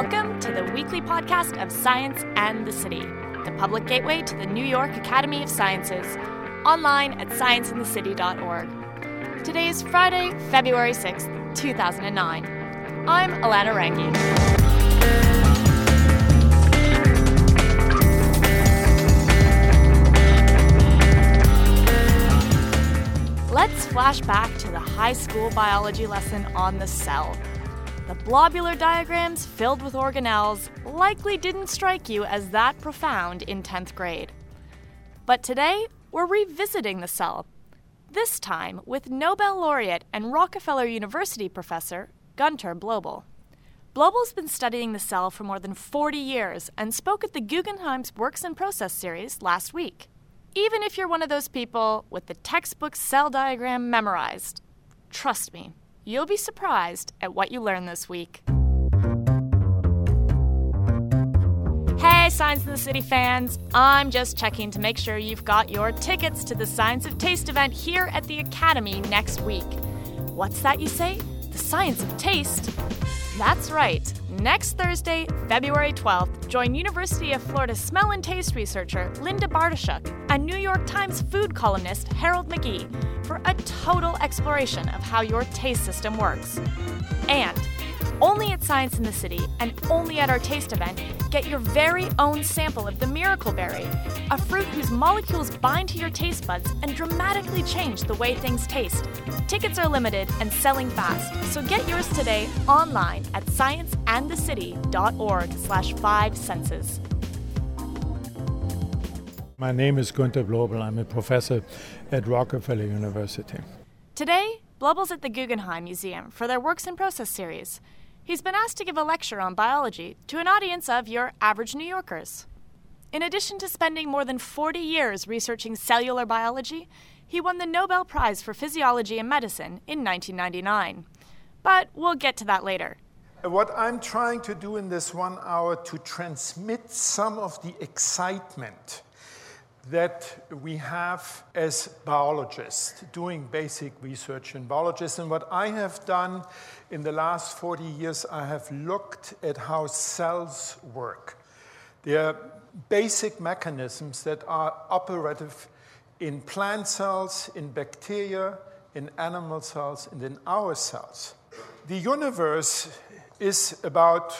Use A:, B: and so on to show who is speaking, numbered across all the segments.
A: Welcome to the weekly podcast of Science and the City, the public gateway to the New York Academy of Sciences, online at scienceandthecity.org. Today is Friday, February 6th, 2009. I'm Alana Rangi. Let's flash back to the high school biology lesson on the cell. The blobular diagrams filled with organelles likely didn't strike you as that profound in 10th grade. But today, we're revisiting the cell, this time with Nobel laureate and Rockefeller University professor Gunter Blobel. Blobel's been studying the cell for more than 40 years and spoke at the Guggenheim's Works in Process series last week even if you're one of those people with the textbook cell diagram memorized. Trust me, you'll be surprised at what you learn this week. Hey, Science in the City fans! I'm just checking to make sure you've got your tickets to the Science of Taste event here at the Academy next week. What's that you say? The Science of Taste? That's right. Next Thursday, February 12th, join University of Florida smell and taste researcher Linda Bartoshuk and New York Times food columnist Harold McGee for a total exploration of how your taste system works. And only at Science in the City and only at our taste event, get your very own sample of the miracle berry, a fruit whose molecules bind to your taste buds and dramatically change the way things taste. Tickets are limited and selling fast, so get yours today online at scienceandthecity.org slash five senses.
B: My name is Gunter Blobel. I'm a professor at Rockefeller University.
A: Today, Blobel's at the Guggenheim Museum for their Works in Process series. He's been asked to give a lecture on biology to an audience of your average New Yorkers. In addition to spending more than 40 years researching cellular biology, he won the Nobel Prize for Physiology and Medicine in 1999. But we'll get to that later.
C: What I'm trying to do in this one hour to transmit some of the excitement that we have as biologists doing basic research in biologists. And what I have done in the last 40 years, I have looked at how cells work. There are basic mechanisms that are operative in plant cells, in bacteria, in animal cells, and in our cells. The universe is about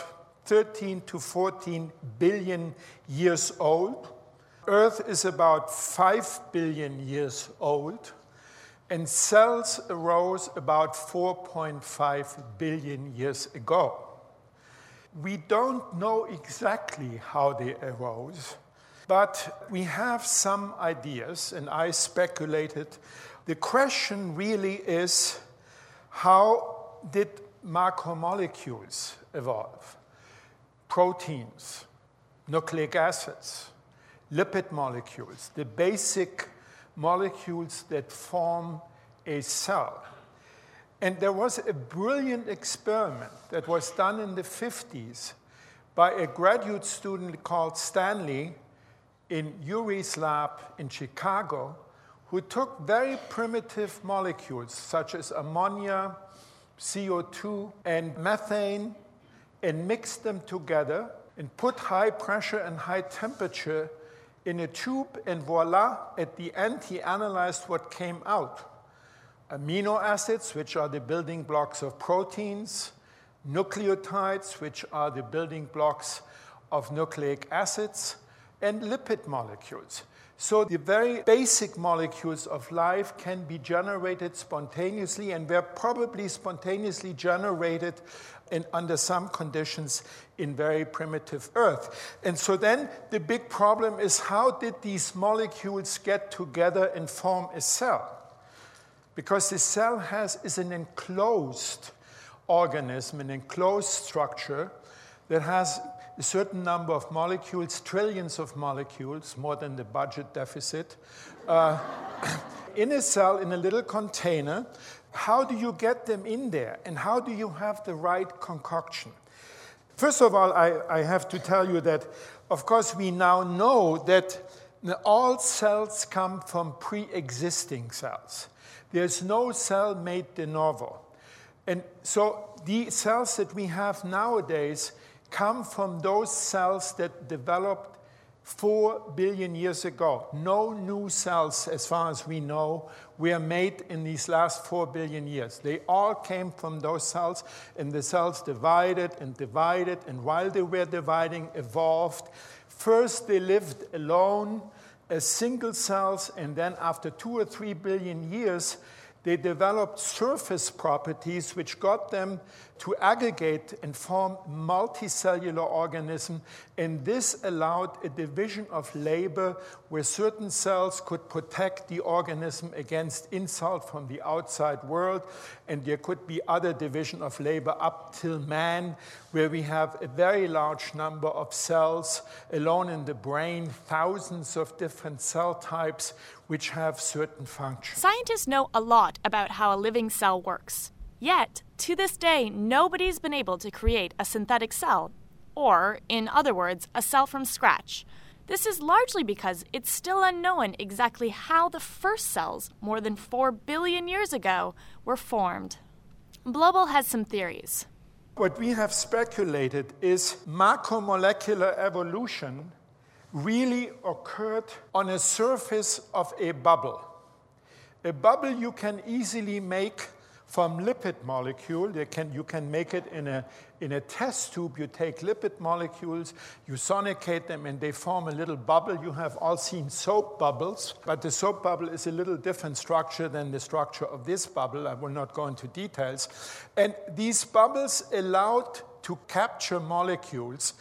C: 13 to 14 billion years old. Earth is about 5 billion years old, and cells arose about 4.5 billion years ago. We don't know exactly how they arose, but we have some ideas, and I speculated. The question really is how did macromolecules evolve? Proteins, nucleic acids, lipid molecules, the basic molecules that form a cell. And there was a brilliant experiment that was done in the 50s by a graduate student called Stanley in Urey's lab in Chicago, who took very primitive molecules such as ammonia, CO2, and methane and mixed them together and put high pressure and high temperature in a tube, and voila, at the end, he analyzed what came out. Amino acids, which are the building blocks of proteins, nucleotides, which are the building blocks of nucleic acids, and lipid molecules. So, the very basic molecules of life can be generated spontaneously, and were probably spontaneously generated in, under some conditions in very primitive Earth. And so, then the big problem is how did these molecules get together and form a cell? Because the cell has, is an enclosed organism, an enclosed structure that has a certain number of molecules, trillions of molecules, more than the budget deficit, uh, in a cell, in a little container. How do you get them in there? And how do you have the right concoction? First of all, I, I have to tell you that, of course, we now know that all cells come from pre existing cells. There's no cell made de novo. And so the cells that we have nowadays come from those cells that developed 4 billion years ago. No new cells, as far as we know, were made in these last 4 billion years. They all came from those cells, and the cells divided and divided, and while they were dividing, evolved. First, they lived alone as single cells, and then after 2 or 3 billion years, they developed surface properties which got them to aggregate and form multicellular organism, and this allowed a division of labor where certain cells could protect the organism against insult from the outside world, and there could be other division of labor up till man, where we have a very large number of cells alone in the brain, thousands of different cell types which have certain functions.
A: Scientists know a lot about how a living cell works. Yet, to this day, nobody's been able to create a synthetic cell, or, in other words, a cell from scratch. This is largely because it's still unknown exactly how the first cells, more than 4 billion years ago, were formed. Blobel has some theories.
C: What we have speculated is macromolecular evolution really occurred on a surface of a bubble. A bubble you can easily make from lipid molecule. Can, you can make it in a, in a test tube. You take lipid molecules, you sonicate them, and they form a little bubble. You have all seen soap bubbles, but the soap bubble is a little different structure than the structure of this bubble. I will not go into details. And these bubbles allowed to capture molecules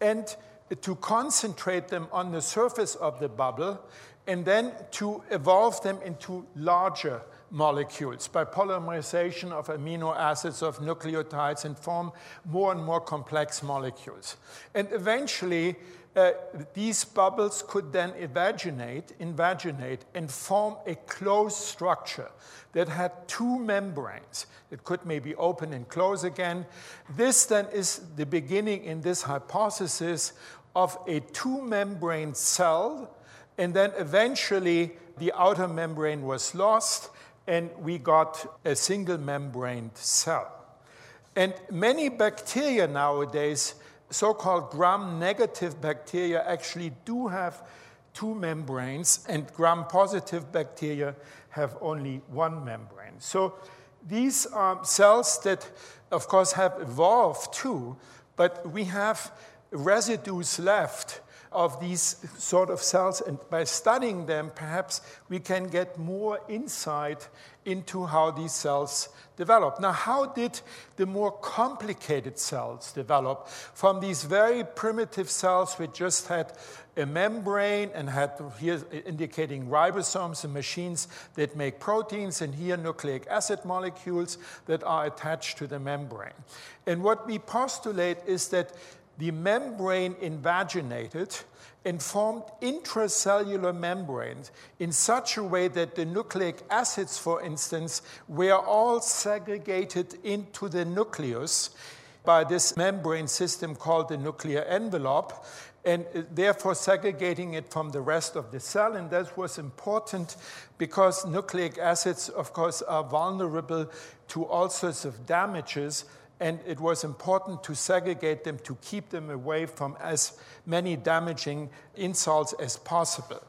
C: and to concentrate them on the surface of the bubble and then to evolve them into larger molecules by polymerization of amino acids, of nucleotides, and form more and more complex molecules. And eventually, uh, these bubbles could then invaginate, invaginate and form a closed structure that had two membranes. It could maybe open and close again. This then is the beginning in this hypothesis of a two membrane cell, and then eventually the outer membrane was lost, and we got a single membraned cell. And many bacteria nowadays, so called gram negative bacteria, actually do have two membranes, and gram positive bacteria have only one membrane. So these are cells that, of course, have evolved too, but we have residues left of these sort of cells, and by studying them, perhaps we can get more insight into how these cells develop. Now, how did the more complicated cells develop from these very primitive cells which just had a membrane and had here indicating ribosomes and machines that make proteins, and here nucleic acid molecules that are attached to the membrane. And what we postulate is that the membrane invaginated and formed intracellular membranes in such a way that the nucleic acids, for instance, were all segregated into the nucleus by this membrane system called the nuclear envelope, and therefore segregating it from the rest of the cell. And that was important because nucleic acids, of course, are vulnerable to all sorts of damages and it was important to segregate them to keep them away from as many damaging insults as possible.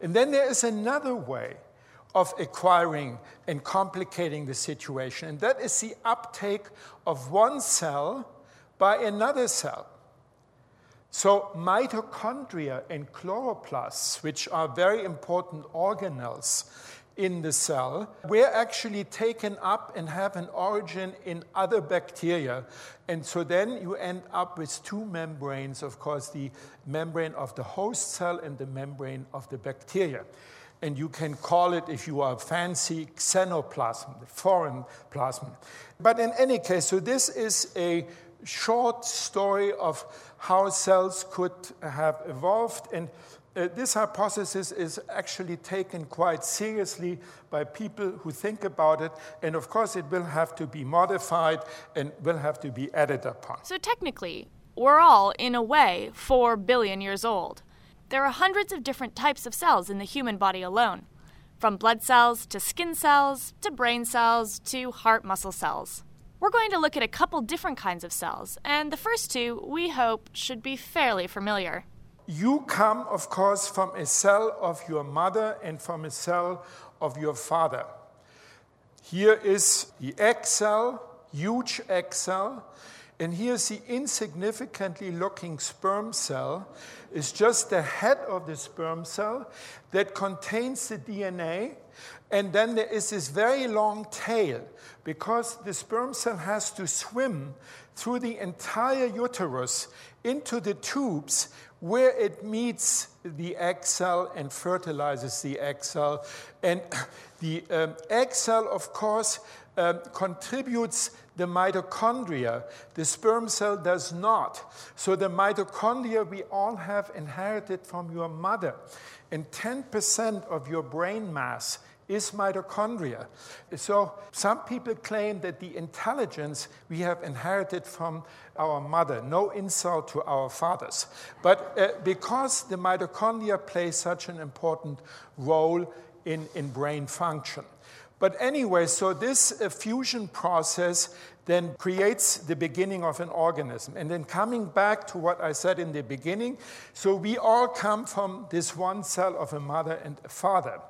C: And then there is another way of acquiring and complicating the situation, and that is the uptake of one cell by another cell. So, mitochondria and chloroplasts, which are very important organelles in the cell were actually taken up and have an origin in other bacteria. And so then you end up with two membranes, of course, the membrane of the host cell and the membrane of the bacteria. And you can call it, if you are fancy, xenoplasm, the foreign plasma. But in any case, so this is a short story of how cells could have evolved. And uh, this hypothesis is actually taken quite seriously by people who think about it, and of course, it will have to be modified and will have to be added upon.
A: So, technically, we're all, in a way, 4 billion years old. There are hundreds of different types of cells in the human body alone, from blood cells to skin cells to brain cells to heart muscle cells. We're going to look at a couple different kinds of cells, and the first two, we hope, should be fairly familiar.
C: You come, of course, from a cell of your mother and from a cell of your father. Here is the egg cell, huge egg cell, and here's the insignificantly looking sperm cell. It's just the head of the sperm cell that contains the DNA and then there is this very long tail because the sperm cell has to swim through the entire uterus into the tubes where it meets the egg cell and fertilizes the egg cell. And the um, egg cell, of course, um, contributes the mitochondria. The sperm cell does not. So the mitochondria we all have inherited from your mother. And 10% of your brain mass is mitochondria. So some people claim that the intelligence we have inherited from our mother, no insult to our fathers. But uh, because the mitochondria play such an important role in, in brain function. But anyway, so this uh, fusion process then creates the beginning of an organism. And then coming back to what I said in the beginning, so we all come from this one cell of a mother and a father.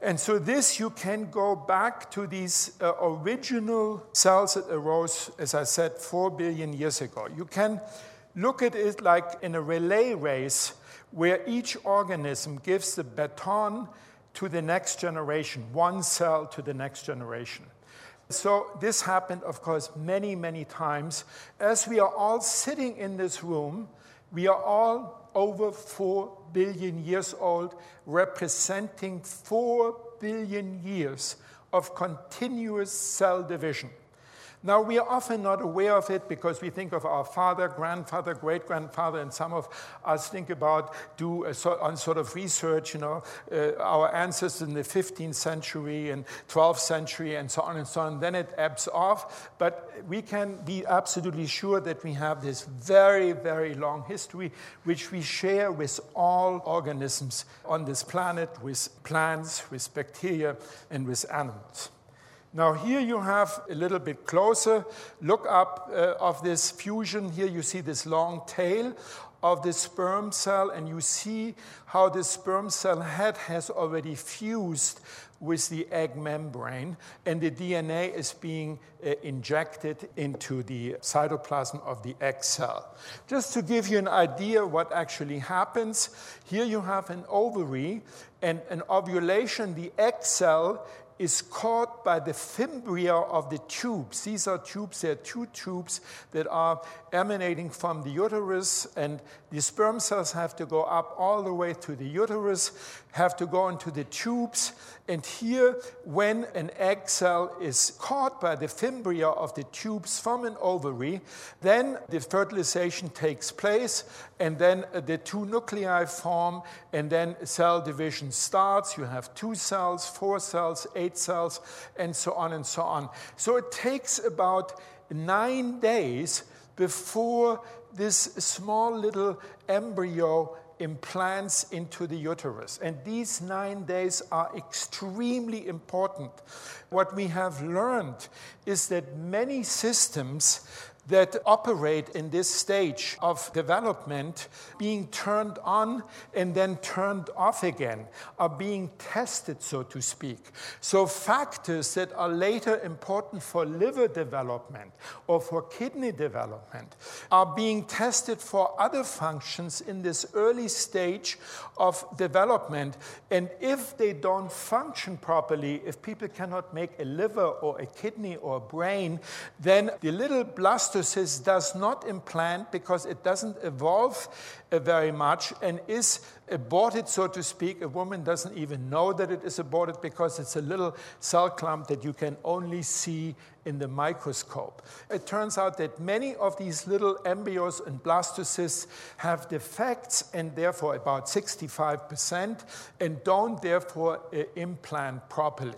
C: And so, this you can go back to these uh, original cells that arose, as I said, four billion years ago. You can look at it like in a relay race where each organism gives the baton to the next generation, one cell to the next generation. So, this happened, of course, many, many times. As we are all sitting in this room, we are all over 4 billion years old, representing 4 billion years of continuous cell division. Now, we are often not aware of it because we think of our father, grandfather, great grandfather, and some of us think about, do a sort, on sort of research, you know, uh, our ancestors in the 15th century and 12th century and so on and so on. Then it ebbs off. But we can be absolutely sure that we have this very, very long history, which we share with all organisms on this planet, with plants, with bacteria, and with animals. Now here you have a little bit closer look up uh, of this fusion. Here you see this long tail of the sperm cell and you see how the sperm cell head has already fused with the egg membrane and the DNA is being uh, injected into the cytoplasm of the egg cell. Just to give you an idea what actually happens, here you have an ovary and an ovulation, the egg cell is caught by the fimbria of the tubes. These are tubes, there are two tubes that are emanating from the uterus, and the sperm cells have to go up all the way to the uterus, have to go into the tubes. And here, when an egg cell is caught by the fimbria of the tubes from an ovary, then the fertilization takes place, and then the two nuclei form, and then cell division starts. You have two cells, four cells, eight cells, and so on and so on. So it takes about nine days before this small little embryo implants into the uterus. And these nine days are extremely important. What we have learned is that many systems that operate in this stage of development being turned on and then turned off again, are being tested, so to speak. So, factors that are later important for liver development or for kidney development are being tested for other functions in this early stage of development. And if they don't function properly, if people cannot make a liver or a kidney or a brain, then the little blastocyst does not implant because it doesn't evolve uh, very much and is aborted, so to speak. A woman doesn't even know that it is aborted because it's a little cell clump that you can only see in the microscope. It turns out that many of these little embryos and blastocysts have defects, and therefore about 65%, and don't therefore uh, implant properly.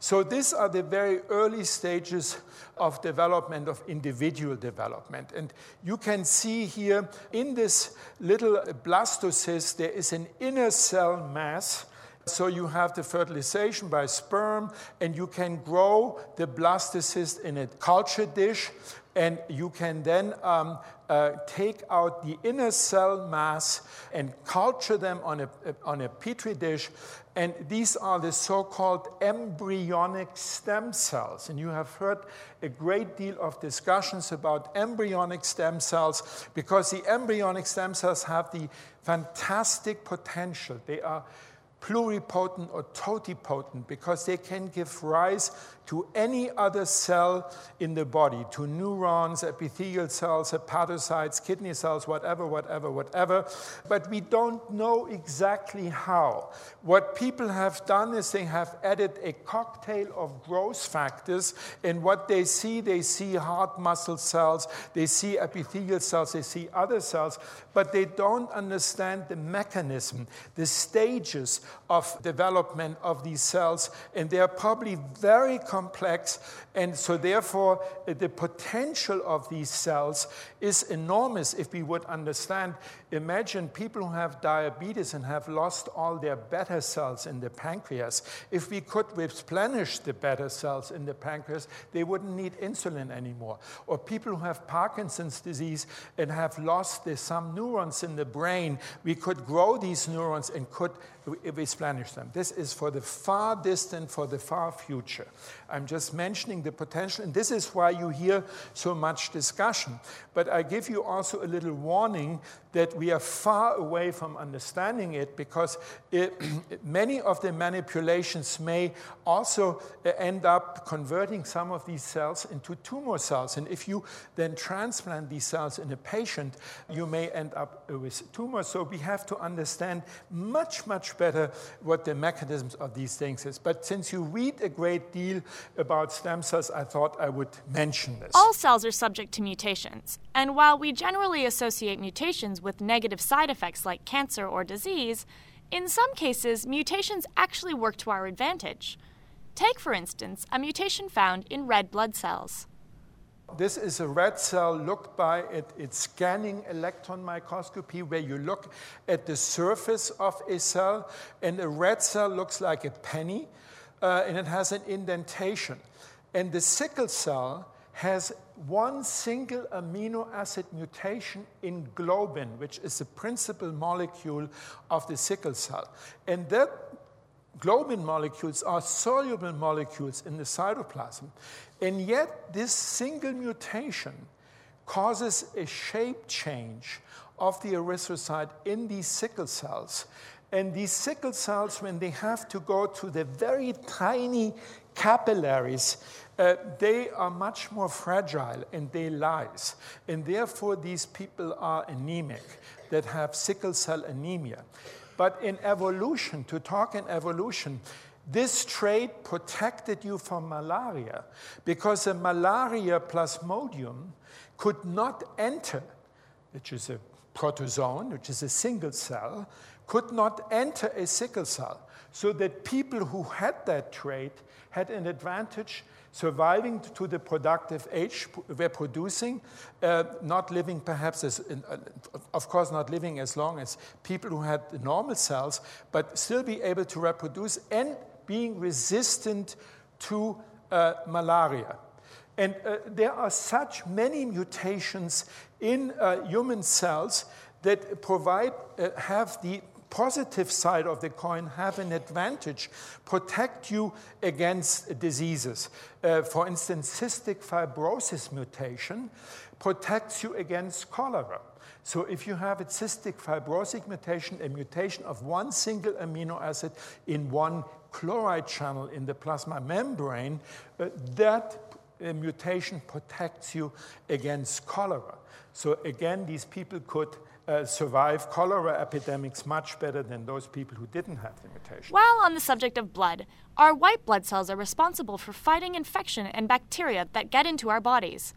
C: So these are the very early stages of development, of individual development. And you can see here in this little blastocyst, there is an inner cell mass So you have the fertilization by sperm, and you can grow the blastocyst in a culture dish, and you can then um, uh, take out the inner cell mass and culture them on a, on a petri dish. And these are the so called embryonic stem cells. And you have heard a great deal of discussions about embryonic stem cells because the embryonic stem cells have the fantastic potential. They are pluripotent or totipotent because they can give rise to any other cell in the body, to neurons, epithelial cells, hepatocytes, kidney cells, whatever, whatever, whatever. But we don't know exactly how. What people have done is they have added a cocktail of growth factors, and what they see, they see heart muscle cells, they see epithelial cells, they see other cells, but they don't understand the mechanism, the stages of development of these cells, and they are probably very complex and so, therefore, uh, the potential of these cells is enormous if we would understand. Imagine people who have diabetes and have lost all their beta cells in the pancreas. If we could replenish the beta cells in the pancreas, they wouldn't need insulin anymore. Or people who have Parkinson's disease and have lost some neurons in the brain, we could grow these neurons and could replenish them. This is for the far distant, for the far future. I'm just mentioning the potential, and this is why you hear so much discussion. But I give you also a little warning that we are far away from understanding it because it, many of the manipulations may also uh, end up converting some of these cells into tumor cells. And if you then transplant these cells in a patient, you may end up with tumors. So we have to understand much, much better what the mechanisms of these things is. But since you read a great deal about stem cells, I thought I would mention this.
A: All cells are subject to mutations. And while we generally associate mutations with negative side effects like cancer or disease, in some cases, mutations actually work to our advantage. Take, for instance, a mutation found in red blood cells.
C: This is a red cell looked by at its scanning electron microscopy, where you look at the surface of a cell, and a red cell looks like a penny, uh, and it has an indentation. And the sickle cell has one single amino acid mutation in globin, which is the principal molecule of the sickle cell. And that globin molecules are soluble molecules in the cytoplasm. And yet, this single mutation causes a shape change of the erythrocyte in these sickle cells. And these sickle cells, when they have to go to the very tiny capillaries, uh, they are much more fragile and they lyse. And therefore, these people are anemic, that have sickle cell anemia. But in evolution, to talk in evolution, this trait protected you from malaria because the malaria plasmodium could not enter, which is a protozoan, which is a single cell, could not enter a sickle cell. So that people who had that trait had an advantage surviving to the productive age, reproducing, uh, not living perhaps as, uh, of course, not living as long as people who had normal cells, but still be able to reproduce and being resistant to uh, malaria. And uh, there are such many mutations in uh, human cells that provide, uh, have the positive side of the coin have an advantage, protect you against diseases. Uh, for instance, cystic fibrosis mutation protects you against cholera. So if you have a cystic fibrosis mutation, a mutation of one single amino acid in one chloride channel in the plasma membrane, uh, that mutation protects you against cholera. So again, these people could uh, survive cholera epidemics much better than those people who didn't have the mutation.
A: While on the subject of blood, our white blood cells are responsible for fighting infection and bacteria that get into our bodies.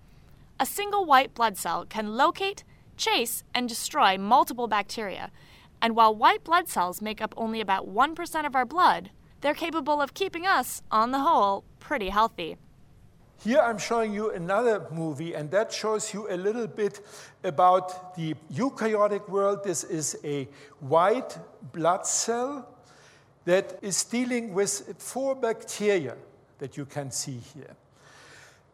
A: A single white blood cell can locate, chase, and destroy multiple bacteria. And while white blood cells make up only about 1% of our blood, they're capable of keeping us, on the whole, pretty healthy.
C: Here I'm showing you another movie, and that shows you a little bit about the eukaryotic world. This is a white blood cell that is dealing with four bacteria that you can see here.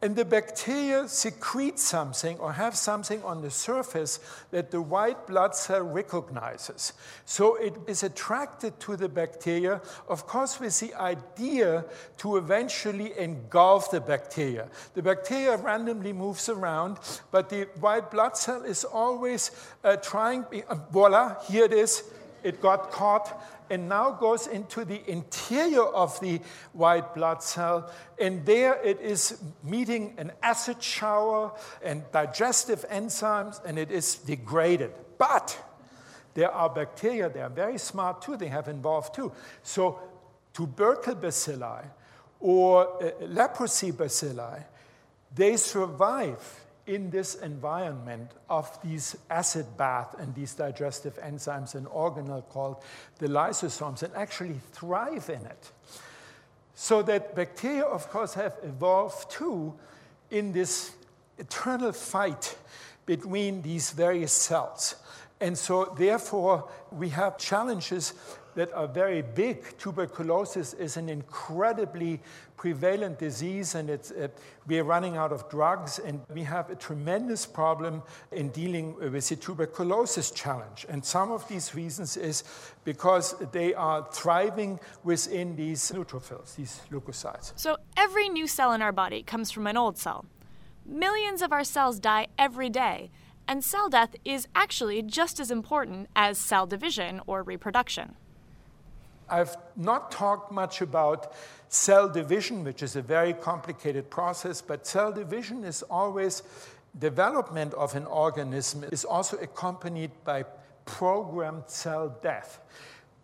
C: And the bacteria secrete something or have something on the surface that the white blood cell recognizes. So it is attracted to the bacteria, of course, with the idea to eventually engulf the bacteria. The bacteria randomly moves around, but the white blood cell is always uh, trying, uh, voila, here it is, it got caught and now goes into the interior of the white blood cell. And there it is meeting an acid shower and digestive enzymes, and it is degraded. But there are bacteria, they are very smart too, they have involved too. So, tubercle bacilli or uh, leprosy bacilli, they survive in this environment of these acid bath and these digestive enzymes, an organelle called the lysosomes, and actually thrive in it. So that bacteria, of course, have evolved too in this eternal fight between these various cells. And so, therefore, we have challenges that are very big. Tuberculosis is an incredibly prevalent disease, and it's, uh, we are running out of drugs, and we have a tremendous problem in dealing with the tuberculosis challenge. And some of these reasons is because they are thriving within these neutrophils, these leukocytes.
A: So every new cell in our body comes from an old cell. Millions of our cells die every day. And cell death is actually just as important as cell division or reproduction.
C: I've not talked much about cell division, which is a very complicated process, but cell division is always development of an organism is also accompanied by programmed cell death.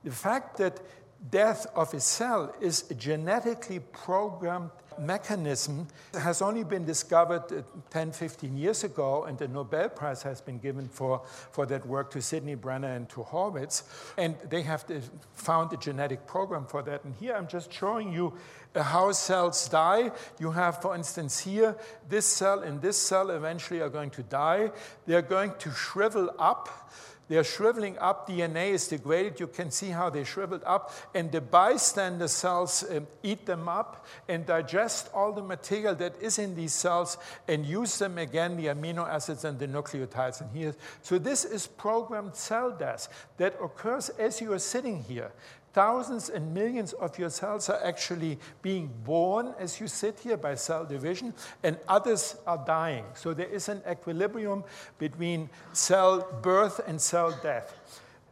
C: The fact that death of a cell is a genetically programmed mechanism has only been discovered uh, 10, 15 years ago, and the Nobel Prize has been given for, for that work to Sidney Brenner and to Horvitz. And they have found a genetic program for that. And here I'm just showing you uh, how cells die. You have, for instance, here, this cell and this cell eventually are going to die. They're going to shrivel up they're shriveling up. DNA is degraded. You can see how they shriveled up. And the bystander cells um, eat them up and digest all the material that is in these cells and use them again, the amino acids and the nucleotides. And here, so this is programmed cell death that occurs as you are sitting here. Thousands and millions of your cells are actually being born as you sit here by cell division, and others are dying. So there is an equilibrium between cell birth and cell death.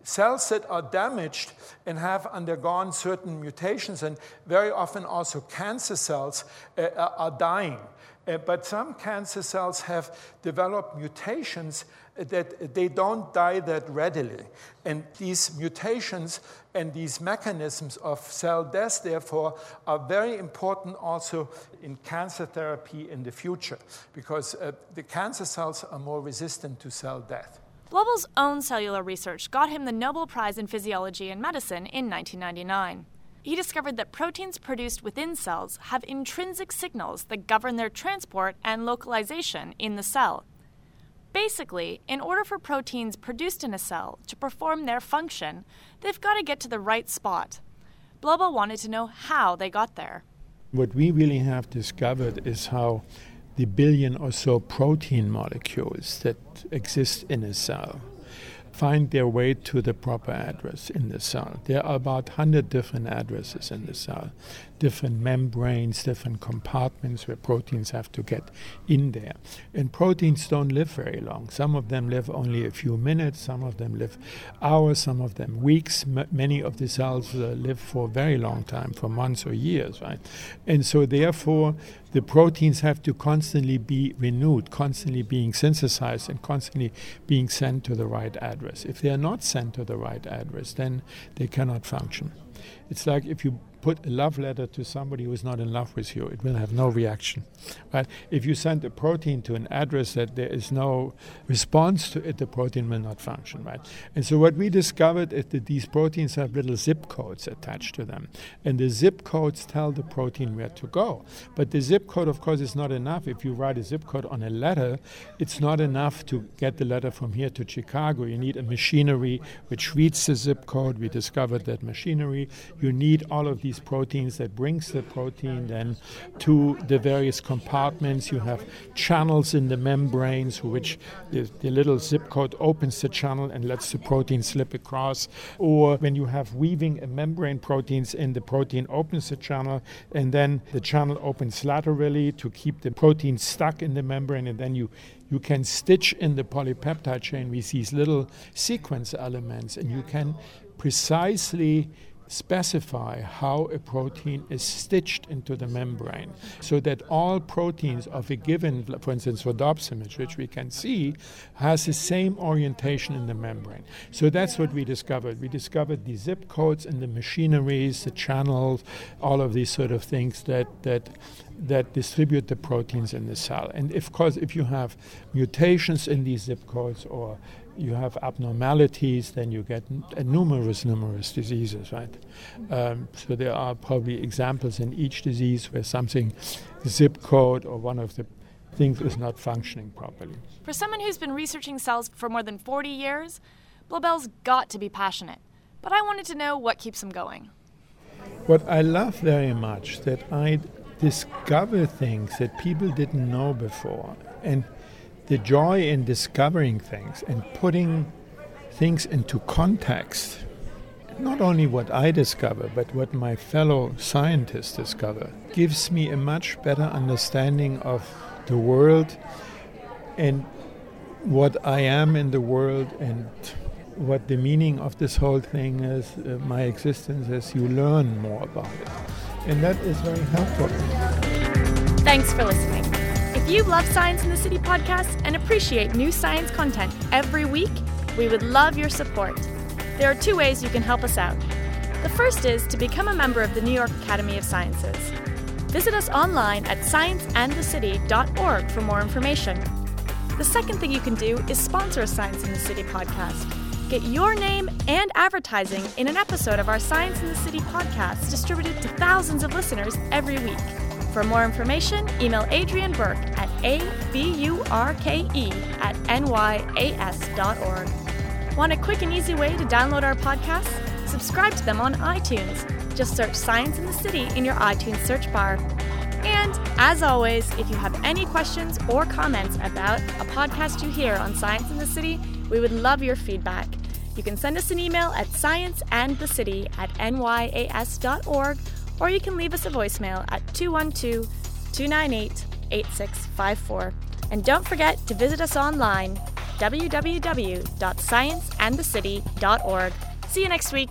C: Cells that are damaged and have undergone certain mutations, and very often also cancer cells, uh, are dying. Uh, but some cancer cells have developed mutations that they don't die that readily. And these mutations and these mechanisms of cell death, therefore, are very important also in cancer therapy in the future because uh, the cancer cells are more resistant to cell death.
A: Blobel's own cellular research got him the Nobel Prize in Physiology and Medicine in 1999. He discovered that proteins produced within cells have intrinsic signals that govern their transport and localization in the cell. Basically, in order for proteins produced in a cell to perform their function, they've got to get to the right spot. Blobel wanted to know how they got there.
B: What we really have discovered is how the billion or so protein molecules that exist in a cell find their way to the proper address in the cell. There are about 100 different addresses in the cell, different membranes, different compartments where proteins have to get in there. And proteins don't live very long. Some of them live only a few minutes, some of them live hours, some of them weeks. M- many of the cells uh, live for a very long time, for months or years, right? And so, therefore, the proteins have to constantly be renewed, constantly being synthesized, and constantly being sent to the right address. If they are not sent to the right address, then they cannot function. It's like if you put a love letter to somebody who is not in love with you, it will have no reaction. Right? If you send a protein to an address that there is no response to it, the protein will not function. Right? And so what we discovered is that these proteins have little zip codes attached to them, and the zip codes tell the protein where to go. But the zip code, of course, is not enough. If you write a zip code on a letter, it's not enough to get the letter from here to Chicago. You need a machinery which reads the zip code. We discovered that machinery,
C: you need all of these proteins that brings the protein then to the various compartments. You have channels in the membranes, which the, the little zip code opens the channel and lets the protein slip across. Or when you have weaving and membrane proteins in the protein opens the channel and then the channel opens laterally to keep the protein stuck in the membrane and then you you can stitch in the polypeptide chain with these little sequence elements, and you can precisely specify how a protein is stitched into the membrane so that all proteins of a given, for instance, rhodopsin, which we can see, has the same orientation in the membrane. So that's what we discovered. We discovered the zip codes and the machineries, the channels, all of these sort of things that, that that distribute the proteins in the cell. And of course, if you have mutations in these zip codes or you have abnormalities, then you get n- numerous, numerous diseases, right? Um, so there are probably examples in each disease where something, zip code or one of the things is not functioning properly.
A: For someone who's been researching cells for more than 40 years, Blobel's got to be passionate. But I wanted to know what keeps him going.
C: What I love very much that I discover things that people didn't know before. And the joy in discovering things and putting things into context, not only what I discover, but what my fellow scientists discover, gives me a much better understanding of the world and what I am in the world and what the meaning of this whole thing is, uh, my existence, as you learn more about it. And that is very helpful.
A: Thanks for listening. If you love Science in the City podcast and appreciate new science content every week, we would love your support. There are two ways you can help us out. The first is to become a member of the New York Academy of Sciences. Visit us online at scienceandthecity.org for more information. The second thing you can do is sponsor a Science in the City podcast. Get your name and advertising in an episode of our Science in the City podcast distributed to thousands of listeners every week. For more information, email Adrian Burke at A-B-U-R-K-E at nyas.org. Want a quick and easy way to download our podcasts? Subscribe to them on iTunes. Just search Science in the City in your iTunes search bar. And as always, if you have any questions or comments about a podcast you hear on Science in the City, we would love your feedback. You can send us an email at scienceandthecity at nyas.org or you can leave us a voicemail at 212 298 8654. And don't forget to visit us online www.scienceandthecity.org. See you next week.